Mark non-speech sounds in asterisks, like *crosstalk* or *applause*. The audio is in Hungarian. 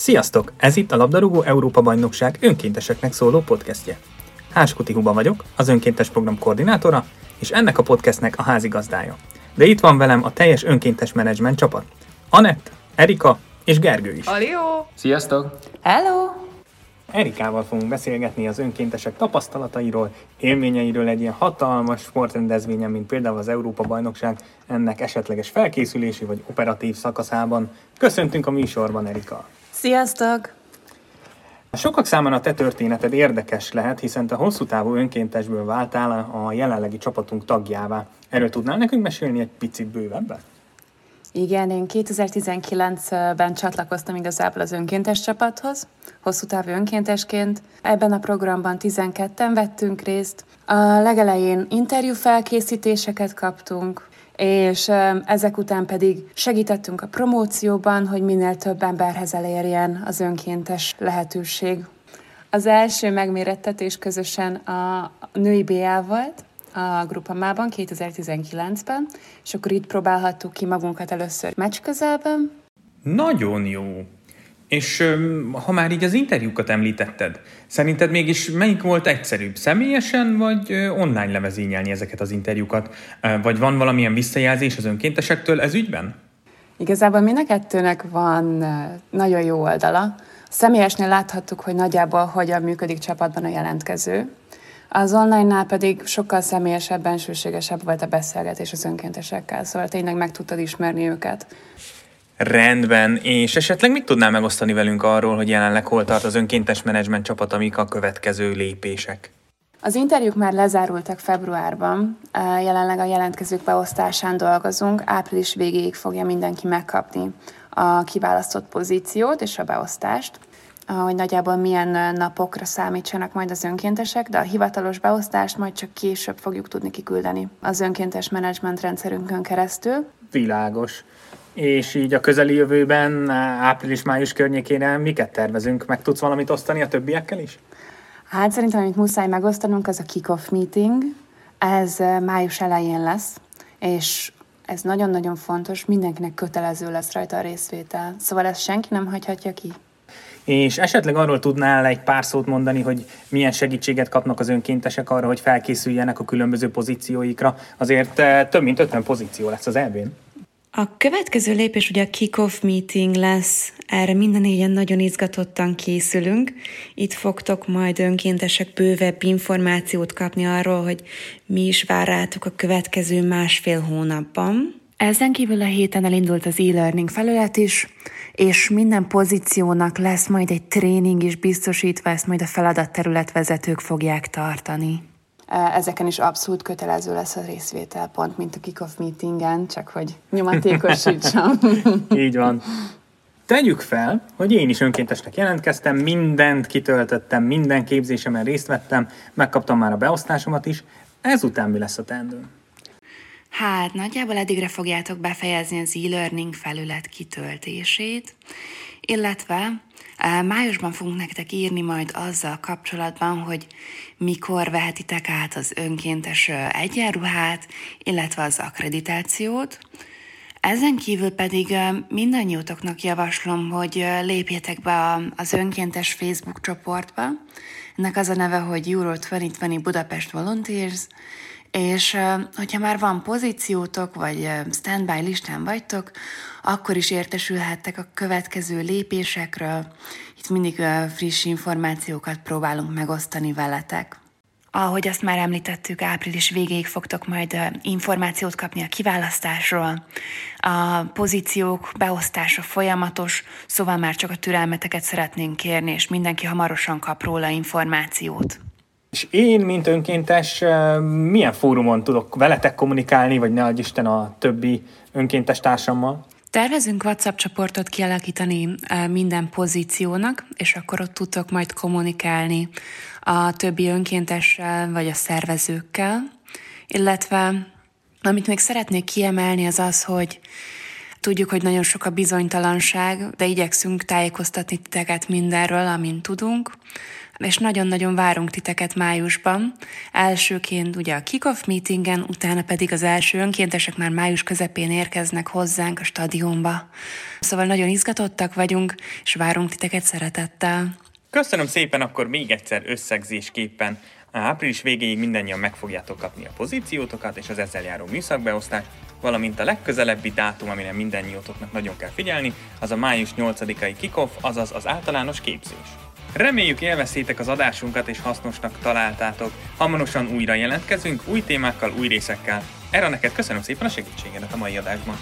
Sziasztok! Ez itt a Labdarúgó Európa Bajnokság önkénteseknek szóló podcastje. Háskuti Huba vagyok, az önkéntes program koordinátora, és ennek a podcastnek a házigazdája. De itt van velem a teljes önkéntes menedzsment csapat. Anett, Erika és Gergő is. Alió! Sziasztok! Hello! Erikával fogunk beszélgetni az önkéntesek tapasztalatairól, élményeiről egy ilyen hatalmas sportrendezvényen, mint például az Európa Bajnokság, ennek esetleges felkészülési vagy operatív szakaszában. Köszöntünk a műsorban, Erika! Sziasztok! Sokak számára a te történeted érdekes lehet, hiszen te hosszú távú önkéntesből váltál a jelenlegi csapatunk tagjává. Erről tudnál nekünk mesélni egy picit bővebben? Igen, én 2019-ben csatlakoztam igazából az önkéntes csapathoz, hosszú távú önkéntesként. Ebben a programban 12-en vettünk részt. A legelején interjú felkészítéseket kaptunk, és ezek után pedig segítettünk a promócióban, hogy minél több emberhez elérjen az önkéntes lehetőség. Az első megmérettetés közösen a női BL volt, a grupamában 2019-ben, és akkor itt próbálhattuk ki magunkat először meccs közelben. Nagyon jó! És ha már így az interjúkat említetted, szerinted mégis melyik volt egyszerűbb, személyesen vagy online levezényelni ezeket az interjúkat? Vagy van valamilyen visszajelzés az önkéntesektől ez ügyben? Igazából mind a kettőnek van nagyon jó oldala. A személyesnél láthattuk, hogy nagyjából hogyan működik csapatban a jelentkező. Az online-nál pedig sokkal személyesebb, bensőségesebb volt a beszélgetés az önkéntesekkel, szóval tényleg meg tudtad ismerni őket. Rendben, és esetleg mit tudnál megosztani velünk arról, hogy jelenleg hol tart az önkéntes menedzsment csapat, amik a következő lépések? Az interjúk már lezárultak februárban, jelenleg a jelentkezők beosztásán dolgozunk, április végéig fogja mindenki megkapni a kiválasztott pozíciót és a beosztást, hogy nagyjából milyen napokra számítsanak majd az önkéntesek, de a hivatalos beosztást majd csak később fogjuk tudni kiküldeni az önkéntes menedzsment rendszerünkön keresztül. Világos. És így a közeli jövőben, április-május környékére miket tervezünk? Meg tudsz valamit osztani a többiekkel is? Hát szerintem, amit muszáj megosztanunk, az a kick-off meeting. Ez május elején lesz, és ez nagyon-nagyon fontos, mindenkinek kötelező lesz rajta a részvétel. Szóval ezt senki nem hagyhatja ki. És esetleg arról tudnál egy pár szót mondani, hogy milyen segítséget kapnak az önkéntesek arra, hogy felkészüljenek a különböző pozícióikra. Azért több mint 50 pozíció lesz az elvén. A következő lépés ugye a kick-off meeting lesz, erre minden négyen nagyon izgatottan készülünk. Itt fogtok majd önkéntesek bővebb információt kapni arról, hogy mi is vár rátok a következő másfél hónapban. Ezen kívül a héten elindult az e-learning felület is, és minden pozíciónak lesz majd egy tréning is biztosítva, ezt majd a feladatterületvezetők fogják tartani. Ezeken is abszolút kötelező lesz a részvétel, pont mint a kick-off meetingen, csak hogy nyomatékosítsam. *laughs* Így van. Tegyük fel, hogy én is önkéntesnek jelentkeztem, mindent kitöltöttem, minden képzésemen részt vettem, megkaptam már a beosztásomat is. Ezután mi lesz a teendőm? Hát, nagyjából eddigre fogjátok befejezni az e-learning felület kitöltését, illetve Májusban fogunk nektek írni majd azzal kapcsolatban, hogy mikor vehetitek át az önkéntes egyenruhát, illetve az akkreditációt. Ezen kívül pedig mindannyiótoknak javaslom, hogy lépjetek be az önkéntes Facebook csoportba. Ennek az a neve, hogy Euro 2020 Budapest Volunteers, és hogyha már van pozíciótok, vagy standby listán vagytok, akkor is értesülhettek a következő lépésekről. Itt mindig friss információkat próbálunk megosztani veletek. Ahogy azt már említettük, április végéig fogtok majd információt kapni a kiválasztásról. A pozíciók beosztása folyamatos, szóval már csak a türelmeteket szeretnénk kérni, és mindenki hamarosan kap róla információt. És én, mint önkéntes, milyen fórumon tudok veletek kommunikálni, vagy ne Isten a többi önkéntes társammal? Tervezünk WhatsApp csoportot kialakítani minden pozíciónak, és akkor ott tudtok majd kommunikálni a többi önkéntessel vagy a szervezőkkel, illetve amit még szeretnék kiemelni az az, hogy Tudjuk, hogy nagyon sok a bizonytalanság, de igyekszünk tájékoztatni titeket mindenről, amint tudunk. És nagyon-nagyon várunk titeket májusban. Elsőként ugye a kick-off meetingen, utána pedig az első önkéntesek már május közepén érkeznek hozzánk a stadionba. Szóval nagyon izgatottak vagyunk, és várunk titeket szeretettel. Köszönöm szépen akkor még egyszer összegzésképpen. Április végéig mindannyian meg fogjátok kapni a pozíciótokat és az ezzel járó műszakbeosztást, valamint a legközelebbi dátum, amire mindannyiótoknak nagyon kell figyelni, az a május 8-ai kickoff, azaz az általános képzés. Reméljük élveztétek az adásunkat és hasznosnak találtátok. Hamarosan újra jelentkezünk, új témákkal, új részekkel. Erre neked köszönöm szépen a segítségedet a mai adásban.